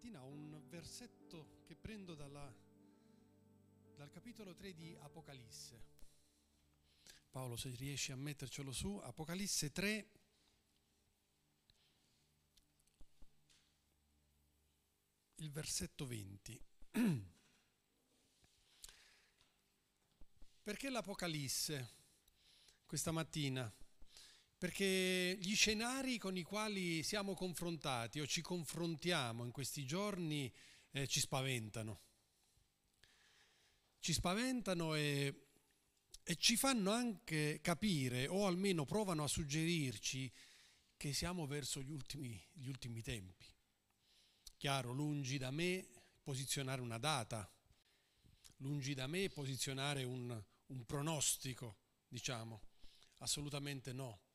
mattina un versetto che prendo dalla, dal capitolo 3 di Apocalisse. Paolo, se riesci a mettercelo su, Apocalisse 3. Il versetto 20. Perché l'Apocalisse questa mattina? Perché gli scenari con i quali siamo confrontati o ci confrontiamo in questi giorni eh, ci spaventano. Ci spaventano e, e ci fanno anche capire, o almeno provano a suggerirci, che siamo verso gli ultimi, gli ultimi tempi. Chiaro, lungi da me posizionare una data, lungi da me posizionare un, un pronostico, diciamo, assolutamente no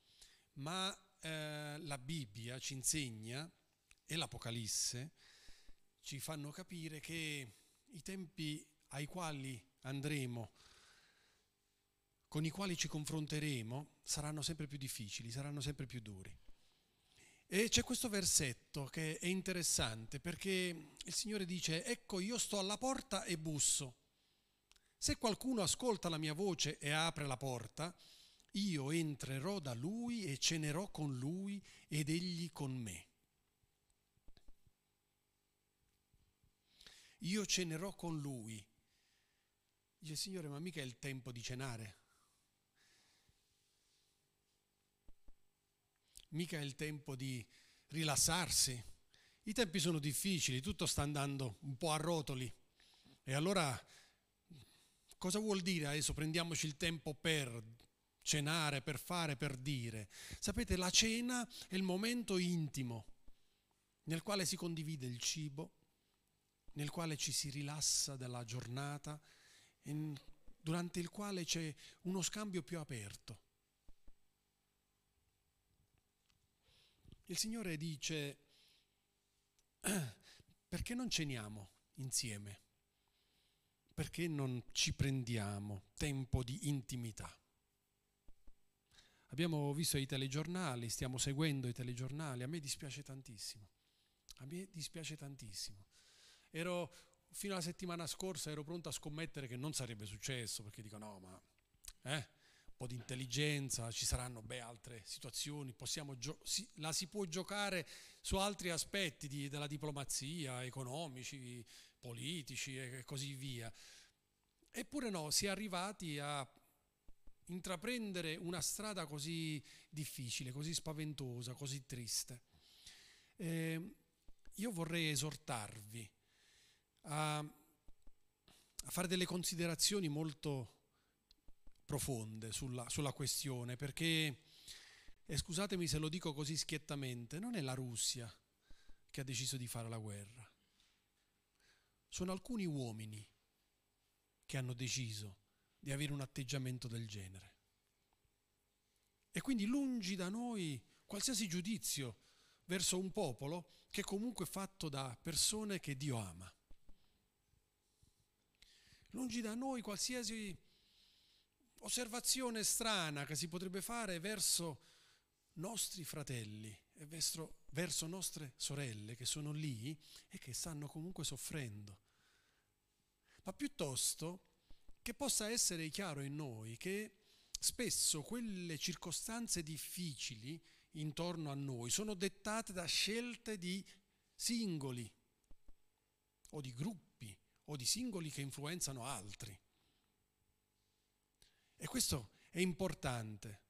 ma eh, la Bibbia ci insegna e l'Apocalisse ci fanno capire che i tempi ai quali andremo, con i quali ci confronteremo, saranno sempre più difficili, saranno sempre più duri. E c'è questo versetto che è interessante perché il Signore dice, ecco io sto alla porta e busso. Se qualcuno ascolta la mia voce e apre la porta, io entrerò da lui e cenerò con lui ed egli con me. Io cenerò con lui. Dice, Signore, ma mica è il tempo di cenare. Mica è il tempo di rilassarsi. I tempi sono difficili, tutto sta andando un po' a rotoli. E allora cosa vuol dire adesso prendiamoci il tempo per cenare, per fare, per dire. Sapete, la cena è il momento intimo nel quale si condivide il cibo, nel quale ci si rilassa della giornata, durante il quale c'è uno scambio più aperto. Il Signore dice, perché non ceniamo insieme? Perché non ci prendiamo tempo di intimità? Abbiamo visto i telegiornali, stiamo seguendo i telegiornali, a me dispiace tantissimo, a me dispiace tantissimo. Ero, fino alla settimana scorsa ero pronto a scommettere che non sarebbe successo, perché dico no, ma eh, un po' di intelligenza, ci saranno beh, altre situazioni, gio- si, la si può giocare su altri aspetti di, della diplomazia, economici, politici e così via. Eppure no, si è arrivati a intraprendere una strada così difficile, così spaventosa, così triste. Eh, io vorrei esortarvi a, a, fare delle considerazioni molto profonde sulla, sulla questione, perché, e scusatemi se lo dico così schiettamente, non è la Russia che ha deciso di fare la guerra, sono alcuni uomini che hanno deciso di avere un atteggiamento del genere. E quindi lungi da noi qualsiasi giudizio verso un popolo che è comunque fatto da persone che Dio ama. Lungi da noi qualsiasi osservazione strana che si potrebbe fare verso nostri fratelli e verso, verso nostre sorelle che sono lì e che stanno comunque soffrendo. Ma piuttosto che possa essere chiaro in noi che spesso quelle circostanze difficili intorno a noi sono dettate da scelte di singoli o di gruppi o di singoli che influenzano altri. E questo è importante.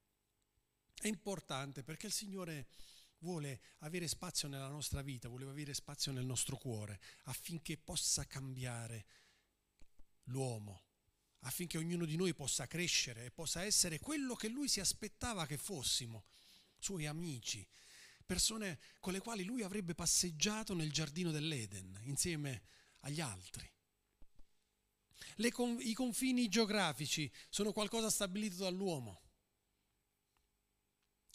È importante perché il Signore vuole avere spazio nella nostra vita, vuole avere spazio nel nostro cuore affinché possa cambiare l'uomo affinché ognuno di noi possa crescere e possa essere quello che lui si aspettava che fossimo, suoi amici, persone con le quali lui avrebbe passeggiato nel giardino dell'Eden insieme agli altri. Con, I confini geografici sono qualcosa stabilito dall'uomo.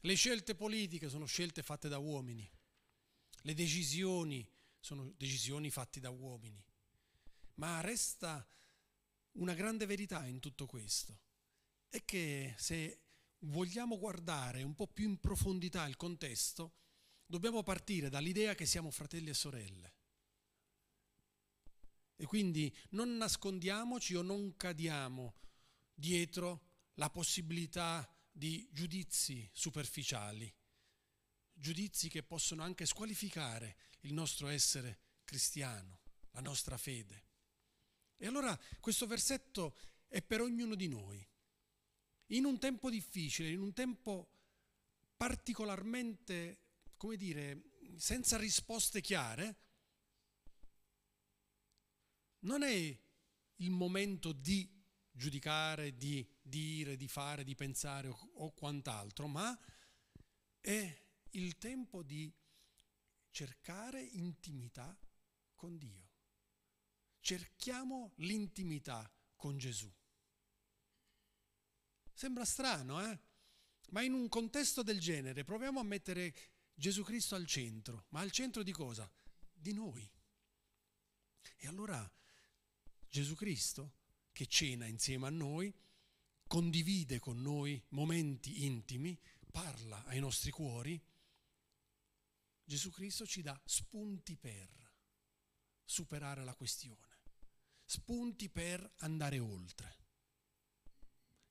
Le scelte politiche sono scelte fatte da uomini. Le decisioni sono decisioni fatte da uomini. Ma resta una grande verità in tutto questo è che se vogliamo guardare un po' più in profondità il contesto, dobbiamo partire dall'idea che siamo fratelli e sorelle. E quindi non nascondiamoci o non cadiamo dietro la possibilità di giudizi superficiali, giudizi che possono anche squalificare il nostro essere cristiano, la nostra fede. E allora questo versetto è per ognuno di noi. In un tempo difficile, in un tempo particolarmente, come dire, senza risposte chiare, non è il momento di giudicare, di dire, di fare, di pensare o, o quant'altro, ma è il tempo di cercare intimità con Dio. Cerchiamo l'intimità con Gesù. Sembra strano, eh? Ma in un contesto del genere proviamo a mettere Gesù Cristo al centro. Ma al centro di cosa? Di noi. E allora Gesù Cristo, che cena insieme a noi, condivide con noi momenti intimi, parla ai nostri cuori, Gesù Cristo ci dà spunti per superare la questione, spunti per andare oltre.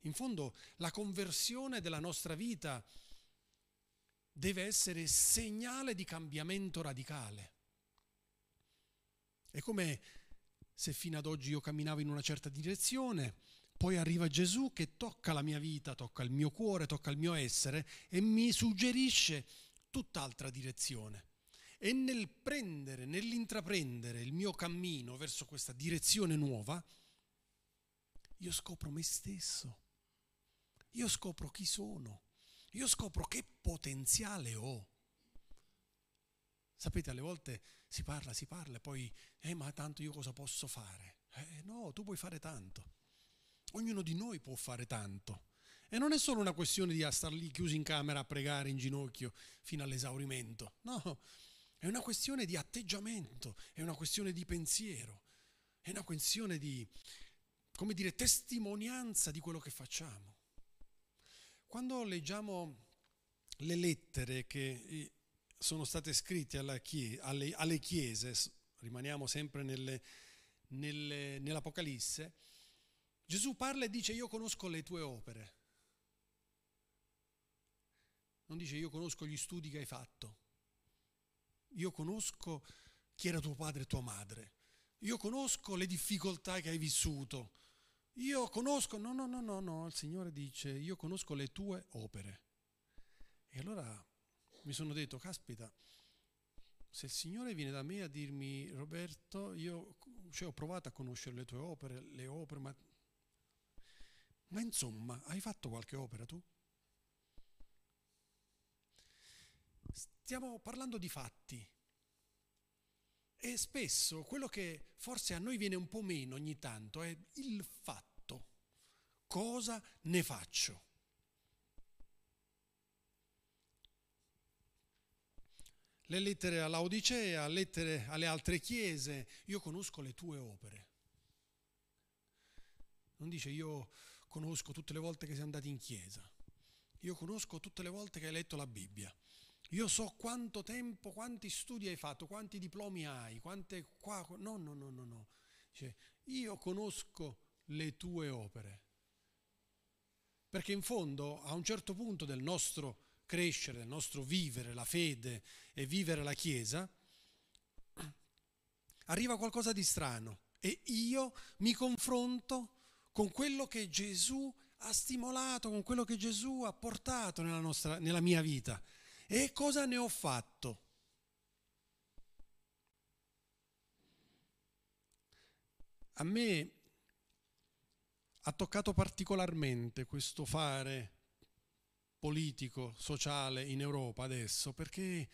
In fondo la conversione della nostra vita deve essere segnale di cambiamento radicale. È come se fino ad oggi io camminavo in una certa direzione, poi arriva Gesù che tocca la mia vita, tocca il mio cuore, tocca il mio essere e mi suggerisce tutt'altra direzione. E nel prendere, nell'intraprendere il mio cammino verso questa direzione nuova, io scopro me stesso, io scopro chi sono, io scopro che potenziale ho. Sapete, alle volte si parla, si parla e poi, eh ma tanto io cosa posso fare? Eh no, tu puoi fare tanto. Ognuno di noi può fare tanto. E non è solo una questione di star lì chiusi in camera a pregare in ginocchio fino all'esaurimento. No, è una questione di atteggiamento, è una questione di pensiero, è una questione di, come dire, testimonianza di quello che facciamo. Quando leggiamo le lettere che eh, sono state scritte alle, alle chiese, rimaniamo sempre nelle, nelle, nell'Apocalisse, Gesù parla e dice io conosco le tue opere. Non dice io conosco gli studi che hai fatto. Io conosco chi era tuo padre e tua madre. Io conosco le difficoltà che hai vissuto. Io conosco, no, no, no, no, no, il Signore dice, io conosco le tue opere. E allora mi sono detto, caspita, se il Signore viene da me a dirmi, Roberto, io cioè, ho provato a conoscere le tue opere, le opere, ma ma insomma, hai fatto qualche opera tu? Stiamo parlando di fatti. E spesso quello che forse a noi viene un po' meno ogni tanto è il fatto. Cosa ne faccio? Le lettere all'Odicea, lettere alle altre chiese, io conosco le tue opere. Non dice io conosco tutte le volte che sei andato in chiesa, io conosco tutte le volte che hai letto la Bibbia, io so quanto tempo, quanti studi hai fatto, quanti diplomi hai, quante qua, no, no, no, no, no. Cioè, io conosco le tue opere. Perché in fondo, a un certo punto del nostro crescere, del nostro vivere la fede e vivere la Chiesa, arriva qualcosa di strano e io mi confronto con quello che Gesù ha stimolato, con quello che Gesù ha portato nella, nostra, nella mia vita. E cosa ne ho fatto? A me ha toccato particolarmente questo fare politico, sociale in Europa adesso, perché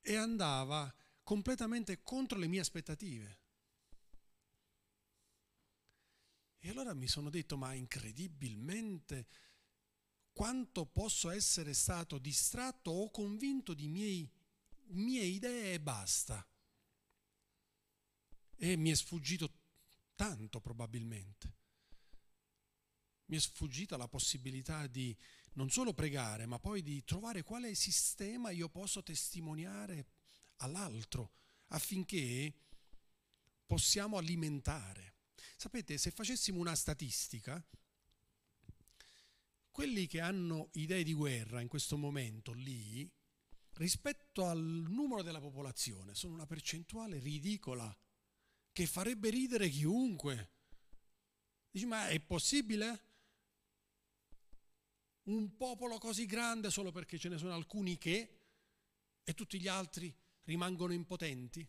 e andava completamente contro le mie aspettative. E allora mi sono detto, ma incredibilmente quanto posso essere stato distratto o convinto di miei, mie idee e basta. E mi è sfuggito tanto probabilmente. Mi è sfuggita la possibilità di non solo pregare, ma poi di trovare quale sistema io posso testimoniare all'altro affinché possiamo alimentare. Sapete, se facessimo una statistica, quelli che hanno idee di guerra in questo momento lì, rispetto al numero della popolazione, sono una percentuale ridicola che farebbe ridere chiunque. Dici, ma è possibile? Un popolo così grande solo perché ce ne sono alcuni che e tutti gli altri rimangono impotenti?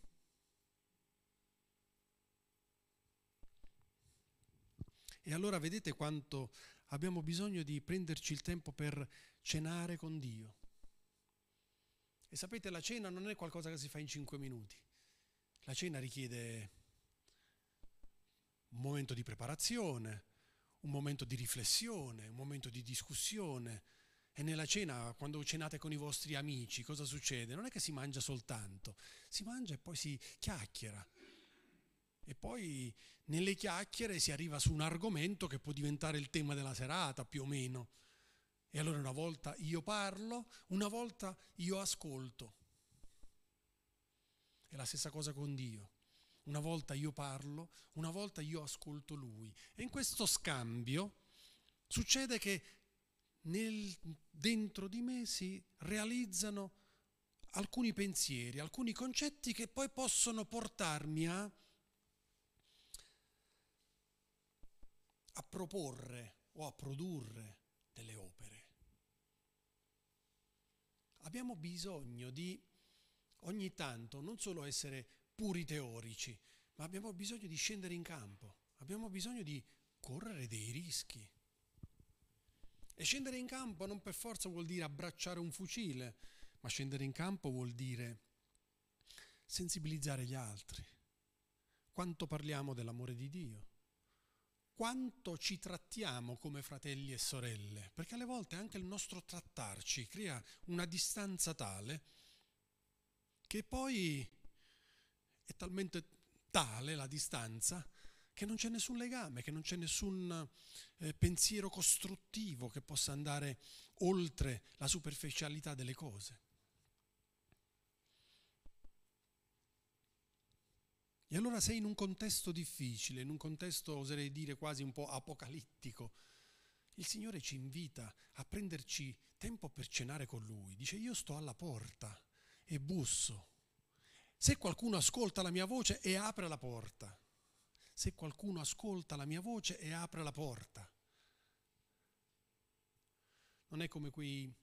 E allora vedete quanto abbiamo bisogno di prenderci il tempo per cenare con Dio. E sapete, la cena non è qualcosa che si fa in cinque minuti. La cena richiede un momento di preparazione, un momento di riflessione, un momento di discussione. E nella cena, quando cenate con i vostri amici, cosa succede? Non è che si mangia soltanto, si mangia e poi si chiacchiera. E poi nelle chiacchiere si arriva su un argomento che può diventare il tema della serata, più o meno. E allora una volta io parlo, una volta io ascolto. È la stessa cosa con Dio. Una volta io parlo, una volta io ascolto Lui. E in questo scambio succede che nel, dentro di me si realizzano alcuni pensieri, alcuni concetti che poi possono portarmi a a proporre o a produrre delle opere. Abbiamo bisogno di ogni tanto non solo essere puri teorici, ma abbiamo bisogno di scendere in campo, abbiamo bisogno di correre dei rischi. E scendere in campo non per forza vuol dire abbracciare un fucile, ma scendere in campo vuol dire sensibilizzare gli altri. Quanto parliamo dell'amore di Dio? Quanto ci trattiamo come fratelli e sorelle, perché alle volte anche il nostro trattarci crea una distanza tale che poi è talmente tale la distanza che non c'è nessun legame, che non c'è nessun eh, pensiero costruttivo che possa andare oltre la superficialità delle cose. E allora sei in un contesto difficile, in un contesto, oserei dire, quasi un po' apocalittico. Il Signore ci invita a prenderci tempo per cenare con Lui. Dice, io sto alla porta e busso. Se qualcuno ascolta la mia voce e apre la porta. Se qualcuno ascolta la mia voce e apre la porta. Non è come quei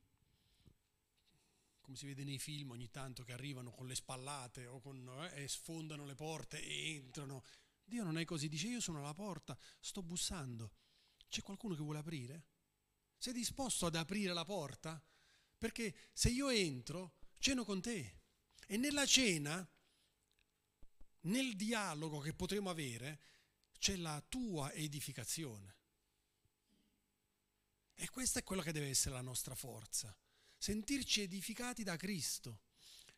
come si vede nei film ogni tanto che arrivano con le spallate o con, eh, e sfondano le porte e entrano. Dio non è così, dice io sono alla porta, sto bussando, c'è qualcuno che vuole aprire? Sei disposto ad aprire la porta? Perché se io entro, ceno con te e nella cena, nel dialogo che potremo avere, c'è la tua edificazione. E questa è quello che deve essere la nostra forza sentirci edificati da Cristo,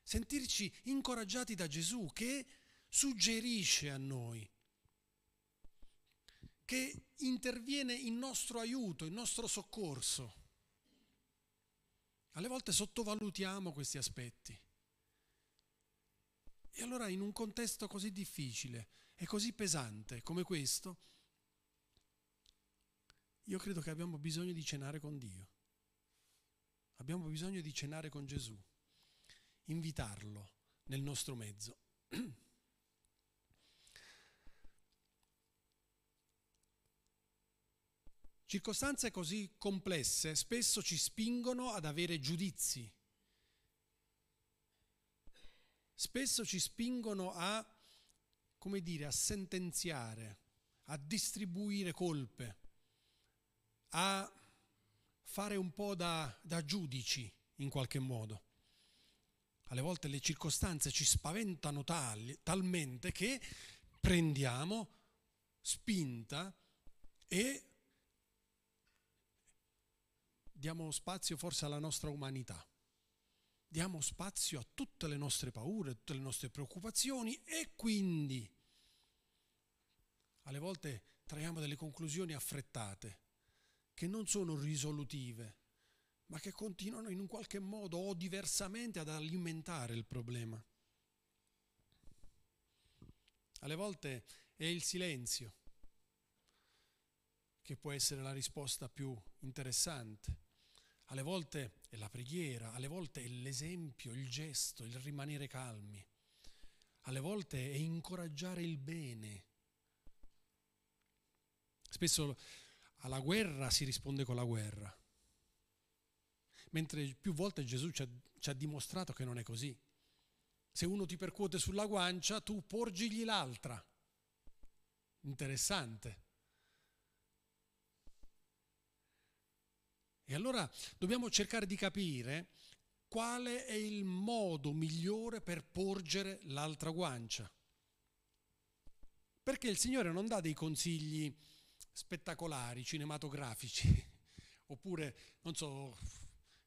sentirci incoraggiati da Gesù che suggerisce a noi, che interviene in nostro aiuto, in nostro soccorso. Alle volte sottovalutiamo questi aspetti. E allora in un contesto così difficile e così pesante come questo, io credo che abbiamo bisogno di cenare con Dio. Abbiamo bisogno di cenare con Gesù, invitarlo nel nostro mezzo. Circostanze così complesse spesso ci spingono ad avere giudizi, spesso ci spingono a, come dire, a sentenziare, a distribuire colpe, a fare un po' da, da giudici in qualche modo. Alle volte le circostanze ci spaventano tali, talmente che prendiamo spinta e diamo spazio forse alla nostra umanità. Diamo spazio a tutte le nostre paure, a tutte le nostre preoccupazioni e quindi alle volte traiamo delle conclusioni affrettate che non sono risolutive, ma che continuano in un qualche modo o diversamente ad alimentare il problema. alle volte è il silenzio che può essere la risposta più interessante. Alle volte è la preghiera, alle volte è l'esempio, il gesto, il rimanere calmi. Alle volte è incoraggiare il bene. Spesso alla guerra si risponde con la guerra, mentre più volte Gesù ci ha, ci ha dimostrato che non è così. Se uno ti percuote sulla guancia, tu porgigli l'altra. Interessante. E allora dobbiamo cercare di capire quale è il modo migliore per porgere l'altra guancia. Perché il Signore non dà dei consigli spettacolari, cinematografici, oppure, non so,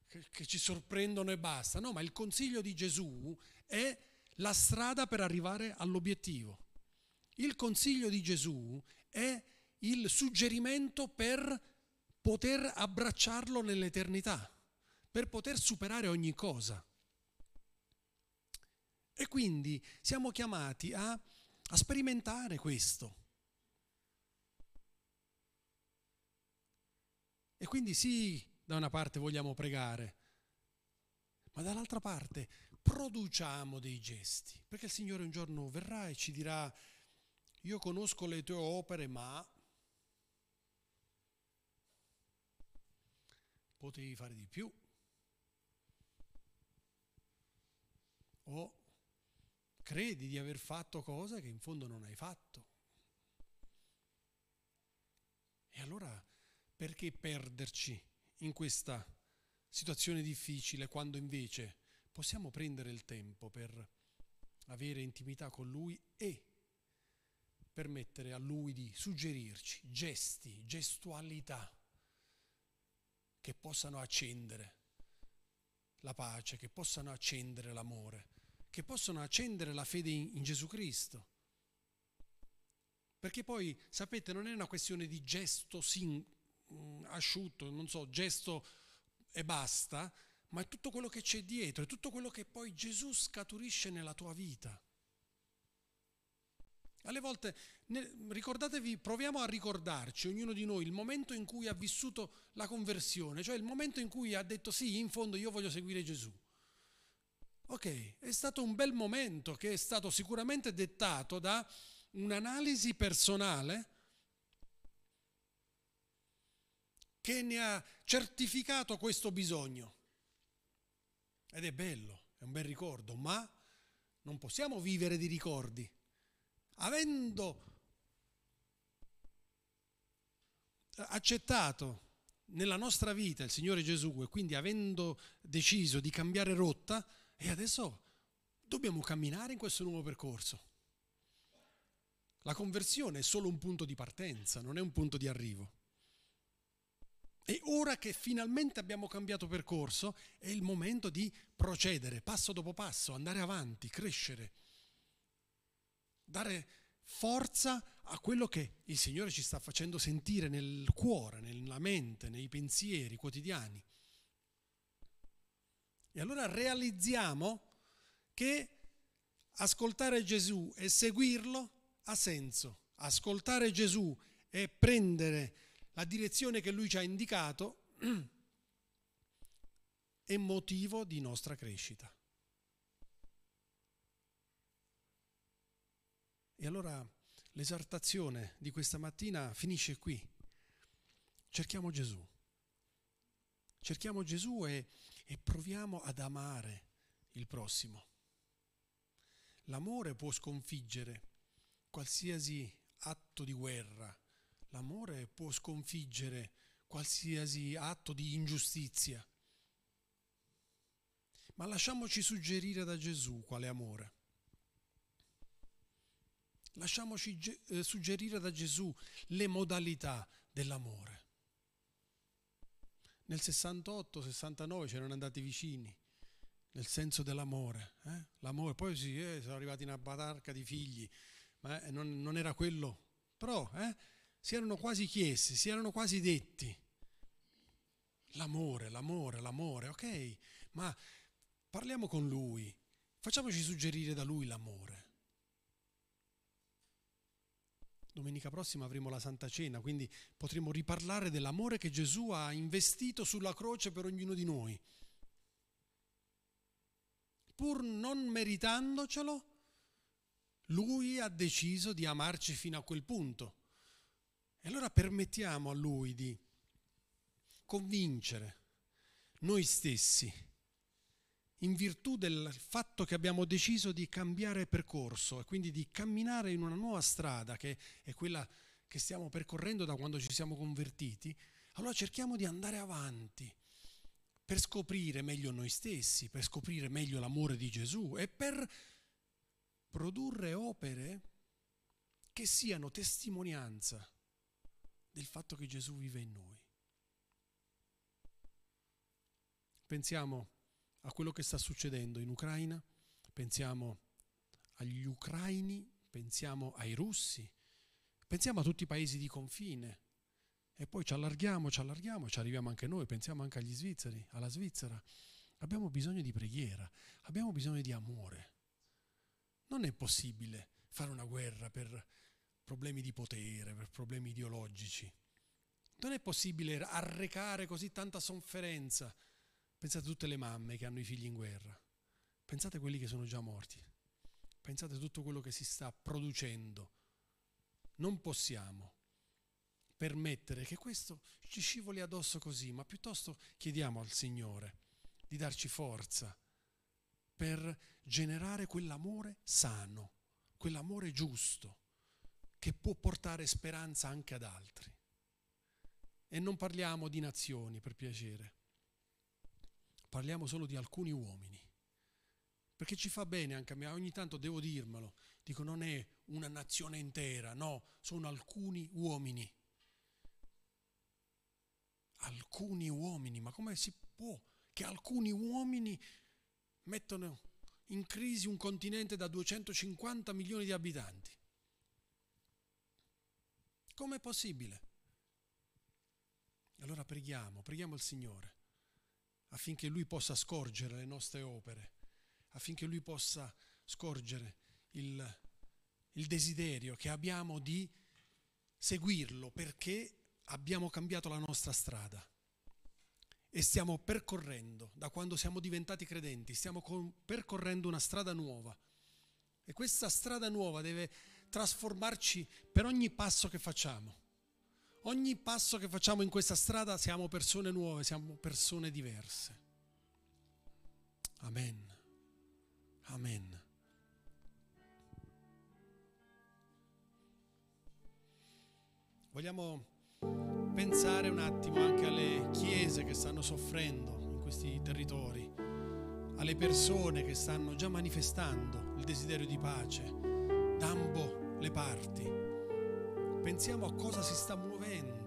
che, che ci sorprendono e basta. No, ma il consiglio di Gesù è la strada per arrivare all'obiettivo. Il consiglio di Gesù è il suggerimento per poter abbracciarlo nell'eternità, per poter superare ogni cosa. E quindi siamo chiamati a, a sperimentare questo. E quindi sì, da una parte vogliamo pregare, ma dall'altra parte produciamo dei gesti, perché il Signore un giorno verrà e ci dirà, io conosco le tue opere, ma potevi fare di più. O credi di aver fatto cose che in fondo non hai fatto. E allora perché perderci in questa situazione difficile quando invece possiamo prendere il tempo per avere intimità con Lui e permettere a Lui di suggerirci gesti, gestualità che possano accendere la pace, che possano accendere l'amore, che possano accendere la fede in, in Gesù Cristo. Perché poi, sapete, non è una questione di gesto sin, mm, asciutto, non so, gesto e basta, ma è tutto quello che c'è dietro, è tutto quello che poi Gesù scaturisce nella tua vita. Alle volte, ricordatevi, proviamo a ricordarci, ognuno di noi, il momento in cui ha vissuto la conversione, cioè il momento in cui ha detto sì, in fondo io voglio seguire Gesù. Ok, è stato un bel momento che è stato sicuramente dettato da un'analisi personale che ne ha certificato questo bisogno. Ed è bello, è un bel ricordo, ma non possiamo vivere di ricordi avendo accettato nella nostra vita il Signore Gesù e quindi avendo deciso di cambiare rotta, e adesso dobbiamo camminare in questo nuovo percorso. La conversione è solo un punto di partenza, non è un punto di arrivo. E ora che finalmente abbiamo cambiato percorso, è il momento di procedere passo dopo passo, andare avanti, crescere dare forza a quello che il Signore ci sta facendo sentire nel cuore, nella mente, nei pensieri quotidiani. E allora realizziamo che ascoltare Gesù e seguirlo ha senso. Ascoltare Gesù e prendere la direzione che Lui ci ha indicato è motivo di nostra crescita. E allora l'esartazione di questa mattina finisce qui. Cerchiamo Gesù. Cerchiamo Gesù e, e proviamo ad amare il prossimo. L'amore può sconfiggere qualsiasi atto di guerra. L'amore può sconfiggere qualsiasi atto di ingiustizia. Ma lasciamoci suggerire da Gesù quale amore. Lasciamoci eh, suggerire da Gesù le modalità dell'amore. Nel 68-69 c'erano andati vicini nel senso dell'amore. Eh? L'amore, poi sì, eh, sono arrivati in una batarca di figli, ma eh, non, non, era quello. Però eh, si erano quasi chiesti, si erano quasi detti. L'amore, l'amore, l'amore, ok, ma parliamo con lui, facciamoci suggerire da lui l'amore. Domenica prossima avremo la Santa Cena, quindi potremo riparlare dell'amore che Gesù ha investito sulla croce per ognuno di noi. Pur non meritandocelo, lui ha deciso di amarci fino a quel punto. E allora permettiamo a lui di convincere noi stessi, in virtù del fatto che abbiamo deciso di cambiare percorso e quindi di camminare in una nuova strada, che è quella che stiamo percorrendo da quando ci siamo convertiti, allora cerchiamo di andare avanti per scoprire meglio noi stessi, per scoprire meglio l'amore di Gesù e per produrre opere che siano testimonianza del fatto che Gesù vive in noi. Pensiamo a quello che sta succedendo in Ucraina, pensiamo agli ucraini, pensiamo ai russi, pensiamo a tutti i paesi di confine e poi ci allarghiamo, ci allarghiamo, ci arriviamo anche noi, pensiamo anche agli svizzeri, alla Svizzera. Abbiamo bisogno di preghiera, abbiamo bisogno di amore. Non è possibile fare una guerra per problemi di potere, per problemi ideologici. Non è possibile arrecare così tanta sofferenza Pensate a tutte le mamme che hanno i figli in guerra. Pensate a quelli che sono già morti. Pensate a tutto quello che si sta producendo. Non possiamo permettere che questo ci scivoli addosso così, ma piuttosto chiediamo al Signore di darci forza per generare quell'amore sano, quell'amore giusto, che può portare speranza anche ad altri. E non parliamo di nazioni, per piacere parliamo solo di alcuni uomini. Perché ci fa bene anche a me, ogni tanto devo dirmelo, dico non è una nazione intera, no, sono alcuni uomini. Alcuni uomini, ma come si può che alcuni uomini mettono in crisi un continente da 250 milioni di abitanti? Com'è possibile? Allora preghiamo, preghiamo il Signore affinché Lui possa scorgere le nostre opere, affinché Lui possa scorgere il, il desiderio che abbiamo di seguirlo perché abbiamo cambiato la nostra strada e stiamo percorrendo, da quando siamo diventati credenti, stiamo percorrendo una strada nuova. E questa strada nuova deve trasformarci per ogni passo che facciamo. Ogni passo che facciamo in questa strada siamo persone nuove, siamo persone diverse. Amen. Amen. Vogliamo pensare un attimo anche alle chiese che stanno soffrendo in questi territori, alle persone che stanno già manifestando il desiderio di pace da ambo le parti pensiamo a cosa si sta muovendo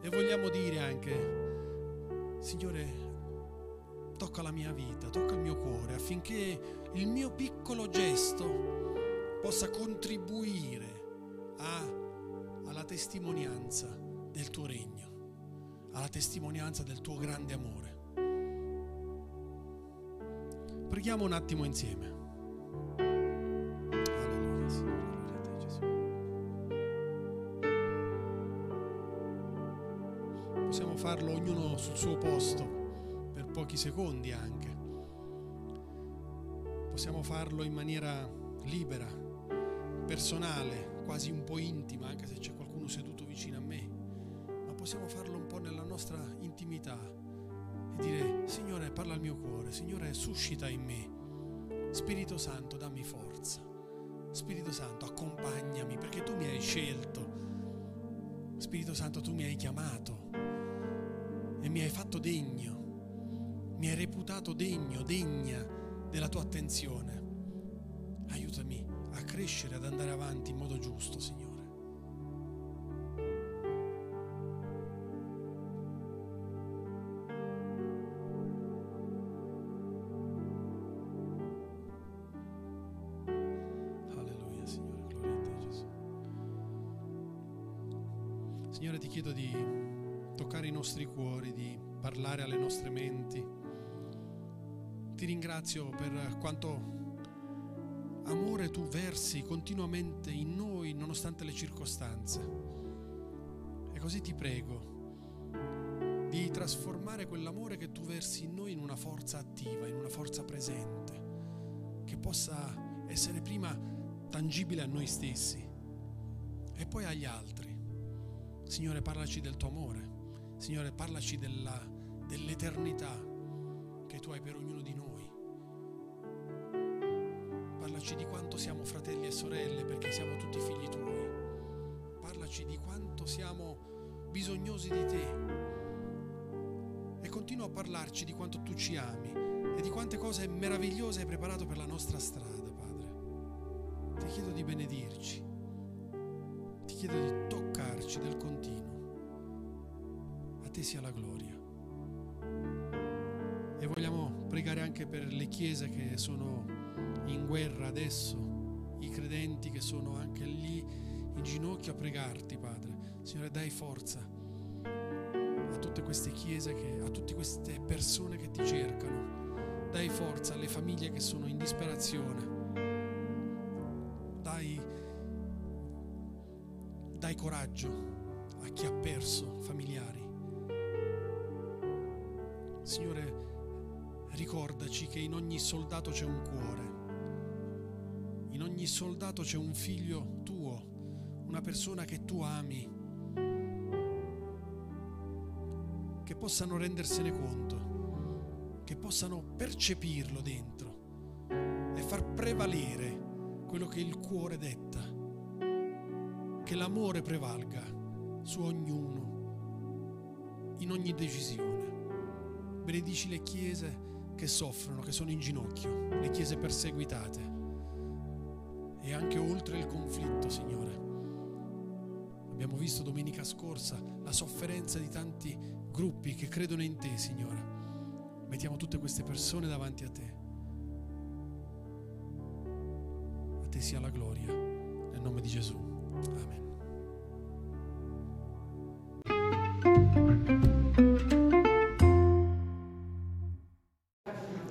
e vogliamo dire anche, Signore, tocca la mia vita, tocca il mio cuore affinché il mio piccolo gesto possa contribuire a, alla testimonianza del tuo regno, alla testimonianza del tuo grande amore. Preghiamo un attimo insieme. Farlo ognuno sul suo posto, per pochi secondi anche. Possiamo farlo in maniera libera, personale, quasi un po' intima, anche se c'è qualcuno seduto vicino a me, ma possiamo farlo un po' nella nostra intimità e dire, Signore, parla al mio cuore, Signore, suscita in me. Spirito Santo, dammi forza. Spirito Santo, accompagnami perché tu mi hai scelto. Spirito Santo, tu mi hai chiamato e mi hai fatto degno, mi hai reputato degno, degna della tua attenzione. Aiutami a crescere, ad andare avanti in modo giusto, Signore. Ti ringrazio per quanto amore tu versi continuamente in noi nonostante le circostanze. E così ti prego di trasformare quell'amore che tu versi in noi in una forza attiva, in una forza presente, che possa essere prima tangibile a noi stessi e poi agli altri. Signore, parlaci del tuo amore. Signore, parlaci della, dell'eternità tu hai per ognuno di noi. Parlaci di quanto siamo fratelli e sorelle perché siamo tutti figli tuoi. Parlaci di quanto siamo bisognosi di te. E continua a parlarci di quanto tu ci ami e di quante cose meravigliose hai preparato per la nostra strada, Padre. Ti chiedo di benedirci. Ti chiedo di toccarci del continuo. A te sia la gloria. E vogliamo pregare anche per le chiese che sono in guerra adesso, i credenti che sono anche lì in ginocchio a pregarti, Padre. Signore, dai forza a tutte queste chiese, che, a tutte queste persone che ti cercano. Dai forza alle famiglie che sono in disperazione. C'è un figlio tuo, una persona che tu ami, che possano rendersene conto, che possano percepirlo dentro e far prevalere quello che il cuore detta, che l'amore prevalga su ognuno, in ogni decisione. Benedici le chiese che soffrono, che sono in ginocchio, le chiese perseguitate e anche oltre il conflitto, Signore. Abbiamo visto domenica scorsa la sofferenza di tanti gruppi che credono in te, Signore. Mettiamo tutte queste persone davanti a te. A te sia la gloria, nel nome di Gesù. Amen.